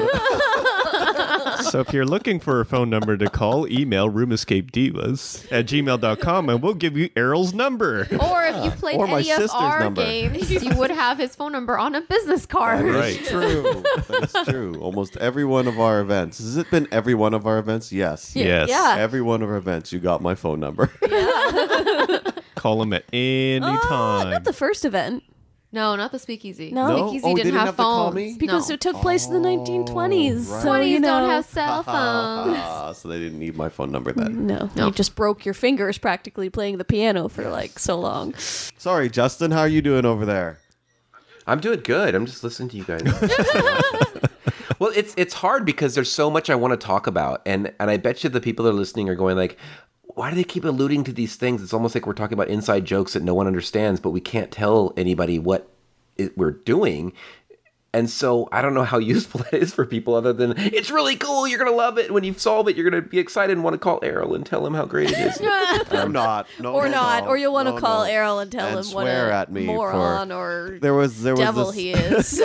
if you're looking for a phone number to call, email roomescapedivas at gmail.com and we'll give you Errol's number. Or if you played Or my any of sister's our number. games, you would have his phone number on a business card. Right. True. that is true. Almost every one of our events. Has it been every one of our events? Yes. Yes. Yeah. Every one of our events, you got my phone number. Call him at any Uh, time. not the first event No, not the speakeasy. No? No? Speakeasy Oh, didn't, didn't have, have to call phones. me? because no. it took place in the 1920s. right. So, 20s you know. don't have cell phones. Ah, so they didn't need my phone number then. No, No. you just broke your fingers practically playing the piano for like so long. Sorry, Justin. How are you doing over there? I'm doing good. I'm just listening to you guys. well, it's it's hard because there's so much I want to talk about, and and I bet you the people that are listening are going like, why do they keep alluding to these things? It's almost like we're talking about inside jokes that no one understands, but we can't tell anybody what it, we're doing. And so I don't know how useful that is for people other than it's really cool. You're going to love it. When you solve it, you're going to be excited and want to call Errol and tell him how great it is. I'm um, not. No, or no, not, no. or you'll want to No, call no. Errol and tell And him what swear a at me for- moron or There was there was devil this, he is.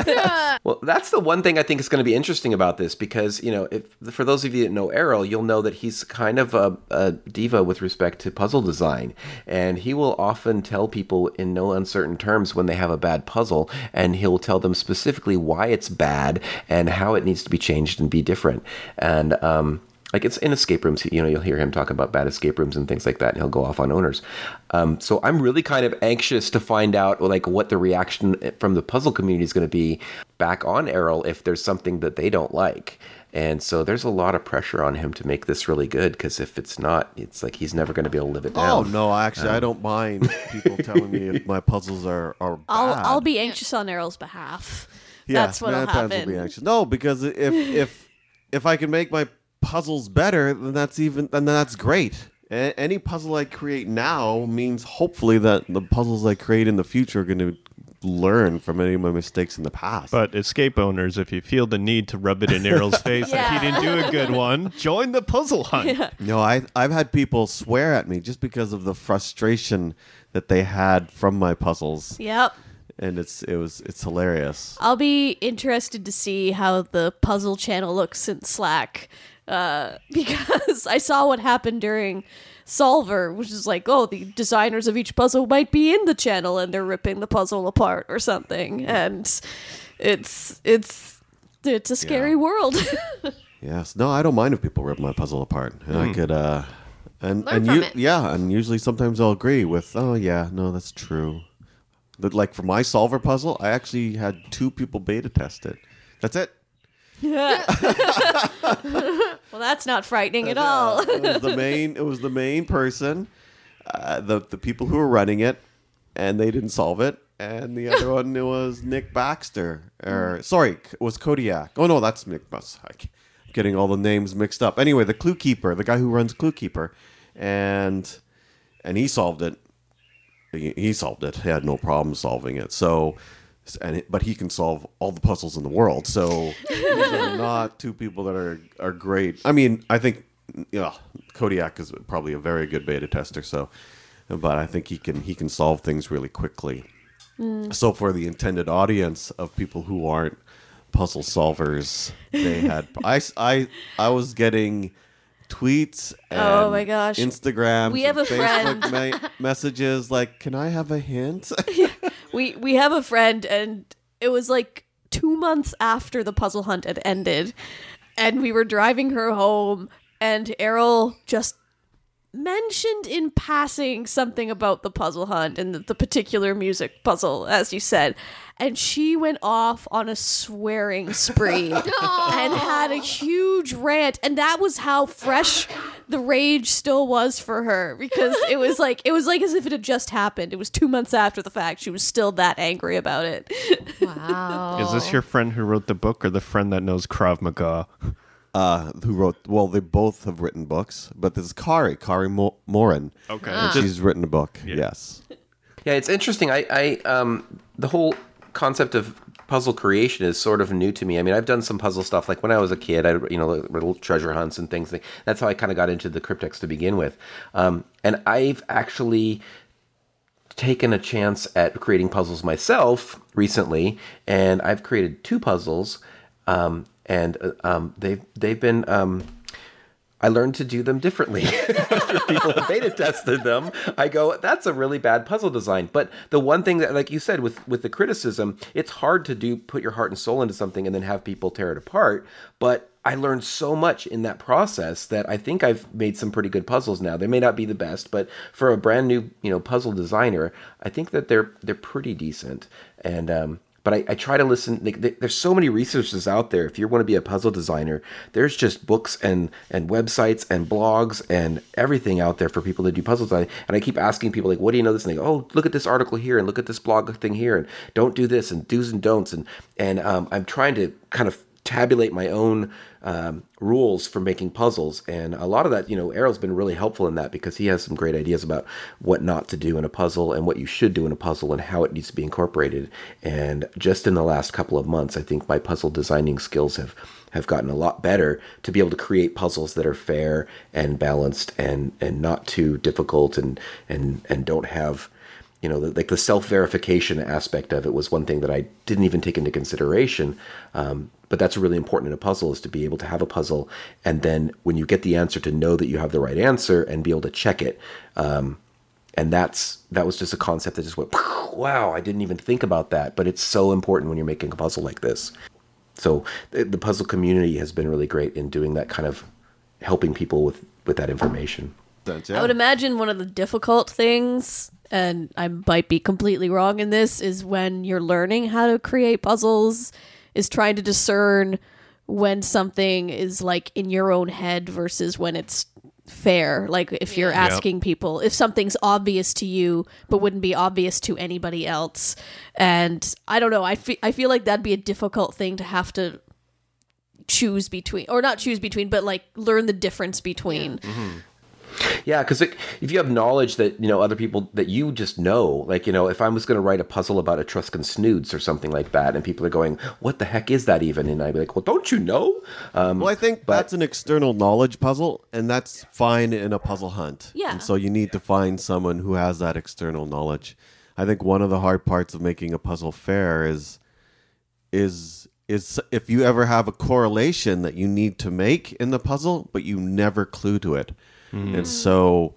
Well, that's the one thing I think is going to be interesting about this because, you know, if for those of you that know Errol, you'll know that he's kind of a, a diva with respect to puzzle design. And he will often tell people in no uncertain terms when they have a bad puzzle, and he'll tell them specifically why it's bad and how it needs to be changed and be different. And, um, like it's in escape rooms, you know, you'll hear him talk about bad escape rooms and things like that, and he'll go off on owners. Um, so I'm really kind of anxious to find out like what the reaction from the puzzle community is going to be back on Errol if there's something that they don't like. And so there's a lot of pressure on him to make this really good because if it's not, it's like he's never going to be able to live it down. Oh no, actually, I don't mind people telling me if my puzzles are are bad. I'll I'll be anxious on Errol's behalf. Yeah, That's what'll Mad will happen. be anxious. No, because if if if I can make my puzzles better, then that's even then that's great. A- any puzzle I create now means hopefully that the puzzles I create in the future are going to learn from any of my mistakes in the past. But escape owners, if you feel the need to rub it in Errol's face that he didn't do a good one, join the puzzle hunt. no, I I've had people swear at me just because of the frustration that they had from my puzzles, Yep. And it's it was it's hilarious. I'll be interested to see how the puzzle channel looks in Slack uh, because I saw what happened during Solver, which is like, oh, the designers of each puzzle might be in the channel and they're ripping the puzzle apart or something, and it's it's it's a scary Yeah. world. Yes. No, I don't mind if people rip my puzzle apart. And I could uh and Learn and from you it. yeah, and usually sometimes I'll agree with, "Oh yeah, no, that's true." But like for my solver puzzle, I actually had two people beta test it. That's it. well, that's not frightening at all. it was the main it was the main person, uh, the the people who were running it and they didn't solve it. And the other one it was Nick Baxter or sorry, it was Kodiak. Oh no, that's Nick Baxter. Getting all the names mixed up. Anyway, the Clue Keeper, the guy who runs Clue Keeper, and and he solved it. He, he solved it. He had no problem solving it. So, and but he can solve all the puzzles in the world. So these are not two people that are are great. I mean, I think yeah, Kodiak is probably a very good beta tester. So, but I think he can he can solve things really quickly. Mm. So for the intended audience of people who aren't puzzle solvers, they had I I I was getting tweets oh and Oh my gosh. Instagram We have a Facebook ma- messages like can I have a hint? We we have a friend and it was like two months after the puzzle hunt had ended and we were driving her home and errol just mentioned in passing something about the puzzle hunt and the, the particular music puzzle as you said and she went off on a swearing spree and had a huge rant and that was how fresh the rage still was for her because it was like it was like as if it had just happened it was two months after the fact she was still that angry about it Wow. Is this your friend who wrote the book or the friend that knows Krav Maga? Uh, who wrote well they both have written books but this is Kari Kari Mo- Morin Okay. and she's written a book yes Yeah, it's interesting. I, I um, the whole concept of puzzle creation is sort of new to me. I mean, I've done some puzzle stuff like when I was a kid. I you know little treasure hunts and things. Like, that's how I kind of got into the cryptex to begin with. Um, and I've actually taken a chance at creating puzzles myself recently, and I've created two puzzles. Um, and uh, um, they've they've been. Um, I learned to do them differently. After people have beta tested them, I go, that's a really bad puzzle design. But the one thing that, like you said, with with the criticism, it's hard to do put your heart and soul into something and then have people tear it apart. But I learned so much in that process that I think I've made some pretty good puzzles now. They may not be the best, but for a brand new, you know, puzzle designer, I think that they're they're pretty decent. And um, but I, I try to listen. Like, there's so many resources out there. If you want to be a puzzle designer, there's just books and and websites and blogs and everything out there for people to do puzzle design. And I keep asking people like, "What do you know this?" And they go, "Oh, look at this article here and look at this blog thing here and don't do this and do's and don'ts." And and um, I'm trying to kind of tabulate my own um, rules for making puzzles. And a lot of that, you know, Errol's been really helpful in that because he has some great ideas about what not to do in a puzzle and what you should do in a puzzle and how it needs to be incorporated. And just in the last couple of months, I think my puzzle designing skills have have gotten a lot better to be able to create puzzles that are fair and balanced and and not too difficult and and and don't have you know, like the self verification aspect of it was one thing that I didn't even take into consideration. Um, but that's really important in a puzzle is to be able to have a puzzle and then when you get the answer to know that you have the right answer and be able to check it. Um, and that's that was just a concept that just went wow i didn't even think about that but it's so important when you're making a puzzle like this so the, the puzzle community has been really great in doing that kind of helping people with with that information I would imagine one of the difficult things, and I might be completely wrong in this, is when you're learning how to create puzzles, is trying to discern when something is like in your own head versus when it's fair. Like if you're asking people if something's obvious to you but wouldn't be obvious to anybody else. And I don't know, I fe- I feel like that'd be a difficult thing to have to choose between or not choose between but like learn the difference between. Yeah, mm-hmm. Because if you have knowledge that you know other people that you just know, like you know, if I was going to write a puzzle about Etruscan snoods or something like that, and people are going, "What the heck is that even?" and I'd be like, "Well, don't you know?" Um, Well, I think that's an external knowledge puzzle, and that's fine in a puzzle hunt. Yeah. And so you need to find someone who has that external knowledge. I think one of the hard parts of making a puzzle fair is is is if you ever have a correlation that you need to make in the puzzle, but you never clue to it, and so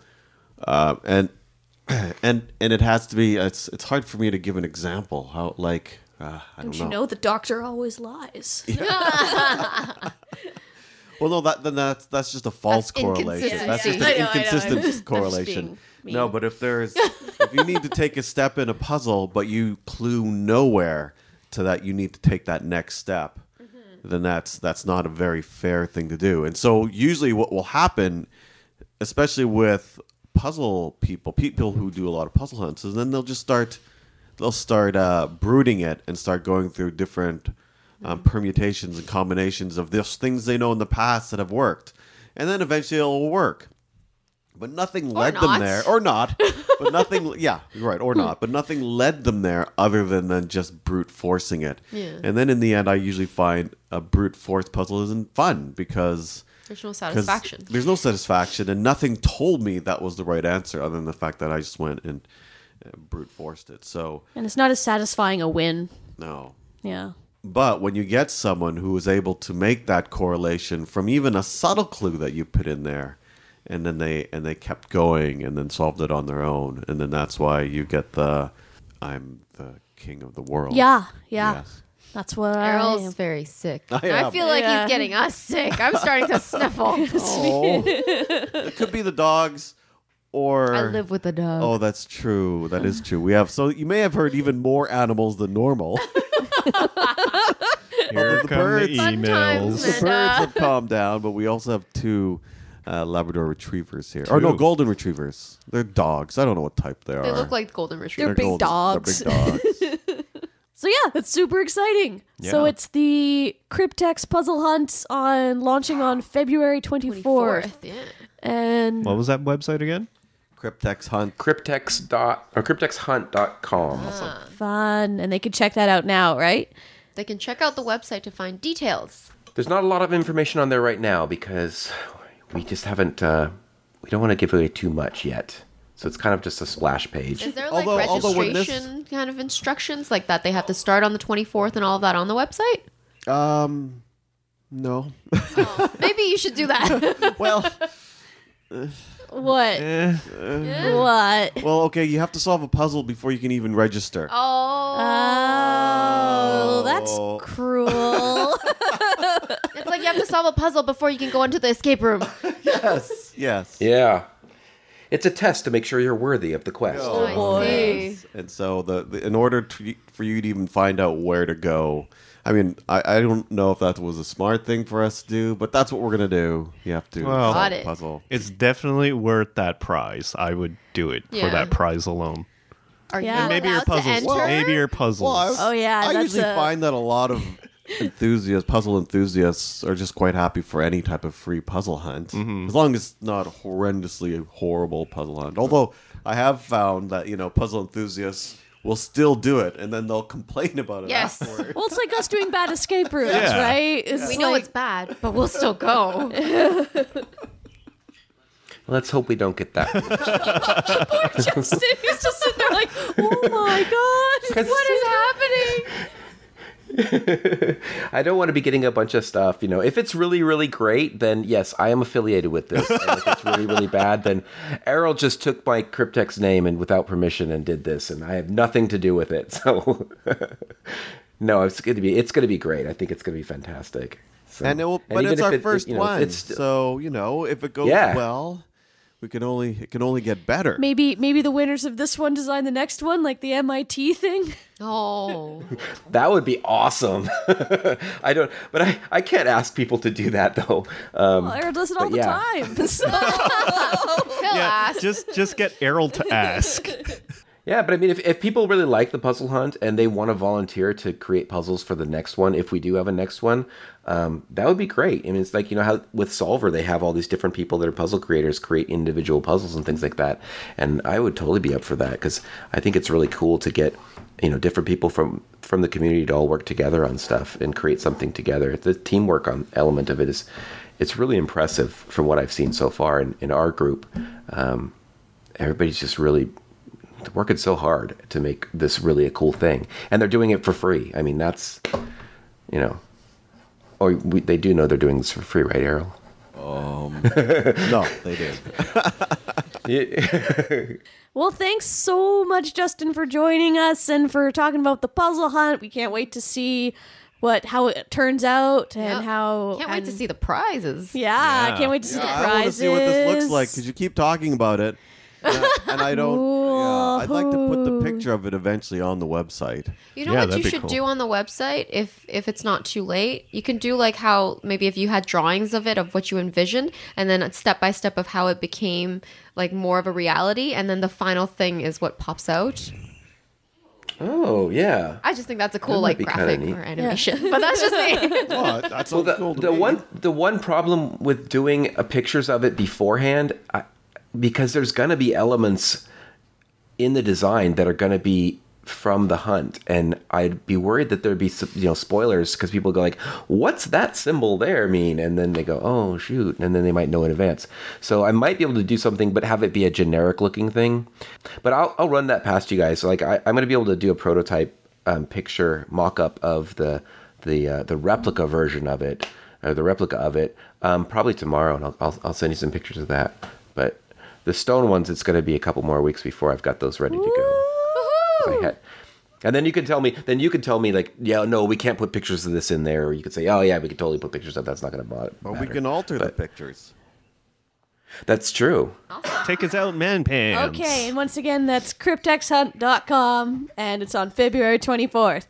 uh, and and and it has to be. It's it's hard for me to give an example. How like uh, I don't, Don't you know the doctor always lies? Well, no, that then that's that's just a false That's correlation. That's just an know, I know, I'm inconsistent just- correlation. No, but if there's if you need to take a step in a puzzle, but you clue nowhere to that, you need to take that next step. Mm-hmm. Then that's that's not a very fair thing to do. And so usually, what will happen, especially with puzzle people, people who do a lot of puzzle hunts, and then they'll just start they'll start uh, brooding it and start going through different um, permutations and combinations of this things they know in the past that have worked, and then eventually it will work. But nothing led them not. there, or not. But nothing, yeah, you're right, or not. But nothing led them there other than then just brute forcing it. Yeah. And then in the end, I usually find a brute force puzzle isn't fun because There's no 'cause satisfaction. There's no satisfaction, and nothing told me that was the right answer other than the fact that I just went and uh, brute forced it. So and it's not as satisfying a win. no. Yeah. But when you get someone who is able to make that correlation from even a subtle clue that you put in there, and then they and they kept going and then solved it on their own, and then that's why you get the I'm the king of the world. Yeah, yeah. Yes. That's what I Errol's am. very sick. I And I am. feel like Yeah. he's getting us sick. I'm starting to sniffle. Oh. it could be the dogs, or I live with a dog. Oh, that's true. That is true. We have so you may have heard even more animals than normal. Here the come birds. the Fun times, the emails. birds have calmed down, but we also have two uh, Labrador retrievers here. Or no, Two. golden retrievers. They're dogs. I don't know what type they are. they look like golden retrievers. They're big golden. dogs. They're big dogs. So yeah, that's super exciting. So it's the Cryptex Puzzle Hunt on launching on February 24th. 24th. Yeah. And What was that website again? Cryptex hunt. Cryptex dot or cryptexhunt.com. fun. And they can check that out now, right? They can check out the website to find details. There's not a lot of information on there right now because we just haven't. Uh, we don't want to give away too much yet. So it's kind of just a splash page. Is there like Although- although this- registration kind of instructions like that they have to start on the 24th and all of that on the website? Um, No. Maybe you should do that. well, What? Eh, What? well, okay. You have to solve a puzzle before you can even register. oh, Oh, that's Oh. cruel. it's like you have to solve a puzzle before you can go into the escape room. yes. Yes. Yeah. It's a test to make sure you're worthy of the quest. Oh, I boy. see. And so, the, the in order to, for you to even find out where to go, I mean, I, I don't know if that was a smart thing for us to do, but that's what we're gonna do. You have to Well- solve Got a it. puzzle. it's definitely worth that prize. I would do it Yeah. for that prize alone. Are Yeah. you And Maybe your allowed to puzzles. enter? maybe your puzzles. Oh, yeah, I that's usually a- find that a lot of enthusiasts, puzzle enthusiasts, are just quite happy for any type of free puzzle hunt, Mm-hmm. as long as it's not a horrendously horrible puzzle hunt. Although I have found that you know puzzle enthusiasts will still do it, and then they'll complain about it Yes. afterward. well, it's like us doing bad escape rooms, Yeah. right? It's We know it's bad, but we'll still go. Let's hope we don't get that. Justin, he's just sitting there like, oh my god, what is happening? I don't want to be getting a bunch of stuff. You know, if it's really, really great, then yes, I am affiliated with this. And if it's really, really bad, then Errol just took my Cryptex name and without permission and did this, and I have nothing to do with it. So, no, it's going to be it's going to be great. I think it's going to be fantastic. So, and it will, but it's our it- first you know, one, It's so you know if it goes Yeah. well, we can only it can only get better. maybe maybe the winners of this one design the next one, like the MIT thing. Oh, that would be awesome. I don't, but I I can't ask people to do that though. Um, Aaron does it all the yeah. time. So, he'll yeah, ask. just just get Errol to ask. Yeah, but I mean, if, if people really like the puzzle hunt and they want to volunteer to create puzzles for the next one, if we do have a next one, um, that would be great. I mean, it's like, you know, how with Solver, they have all these different people that are puzzle creators create individual puzzles and things like that. And I would totally be up for that because I think it's really cool to get, you know, different people from, from the community to all work together on stuff and create something together. The teamwork on element of it is, it's really impressive from what I've seen so far in, in our group. Um, everybody's just really working so hard to make this really a cool thing and they're doing it for free i mean that's you know or we, they do know they're doing this for free right errol um, no, they do. well, thanks so much, Justin, for joining us and for talking about the puzzle hunt. We can't wait to see what how it turns out and Yep. how. Can't wait to see the prizes. Yeah, I Yeah. can't wait to see the I want prizes. to see what this looks like because you keep talking about it, and I, and I don't. Yeah, I'd like to put the picture of it eventually on the website. You know Yeah, what that'd you be should cool. do on the website if if it's not too late? You can do like how maybe if you had drawings of it of what you envisioned and then step by step of how it became like more of a reality and then the final thing is what pops out. oh yeah I just think that's a cool That might like be kinda graphic neat. or animation. But that's just me. Oh, that sounds well the, cool to the me. one the one problem with doing uh, pictures of it beforehand I, because there's going to be elements in the design that are going to be from the hunt and i'd be worried that there'd be you know spoilers because people go like what's that symbol there mean? And then they go oh shoot and then they might know in advance. So i might be able to do something but have it be a generic looking thing. But i'll, I'll run that past you guys. Like I, i'm going to be able to do a prototype um, picture mock-up of the the uh, the replica version of it or the replica of it um, probably tomorrow and I'll, I'll, I'll send you some pictures of that the stone ones it's going to be a couple more weeks before i've got those ready to go I had- and then you can tell me then you can tell me like yeah no we can't put pictures of this in there or you could say oh yeah we could totally put pictures of that's not going to bother But we can alter the pictures. that's true Take us out, man pants. Okay, and once again, that's cryptexhunt.com, and it's on February 24th.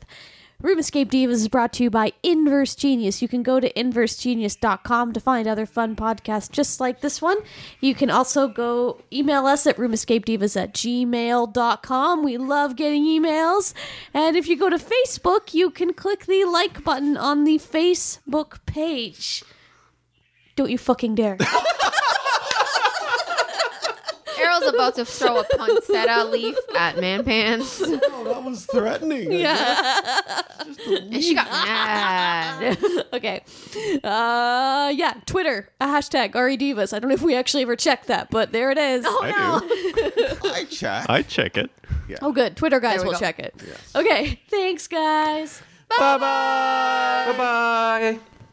Room Escape Divas is brought to you by Inverse Genius. You can go to inversegenius.com to find other fun podcasts just like this one. You can also go email us at roomescapedivas at gmail.com. We love getting emails. And if you go to Facebook, you can click the like button on the Facebook page. Don't you fucking dare. Errol's about to throw a poinsettia leaf at Man Pants. Oh, that was threatening. yeah. And she got mad. okay. Uh, yeah, Twitter, a hashtag REDivas. I don't know if we actually ever checked that, but there it is. Oh, I do. I check. I check it. Yeah. Oh, good. Twitter guys will go. check it. Okay. Thanks, guys. bye bye bye bye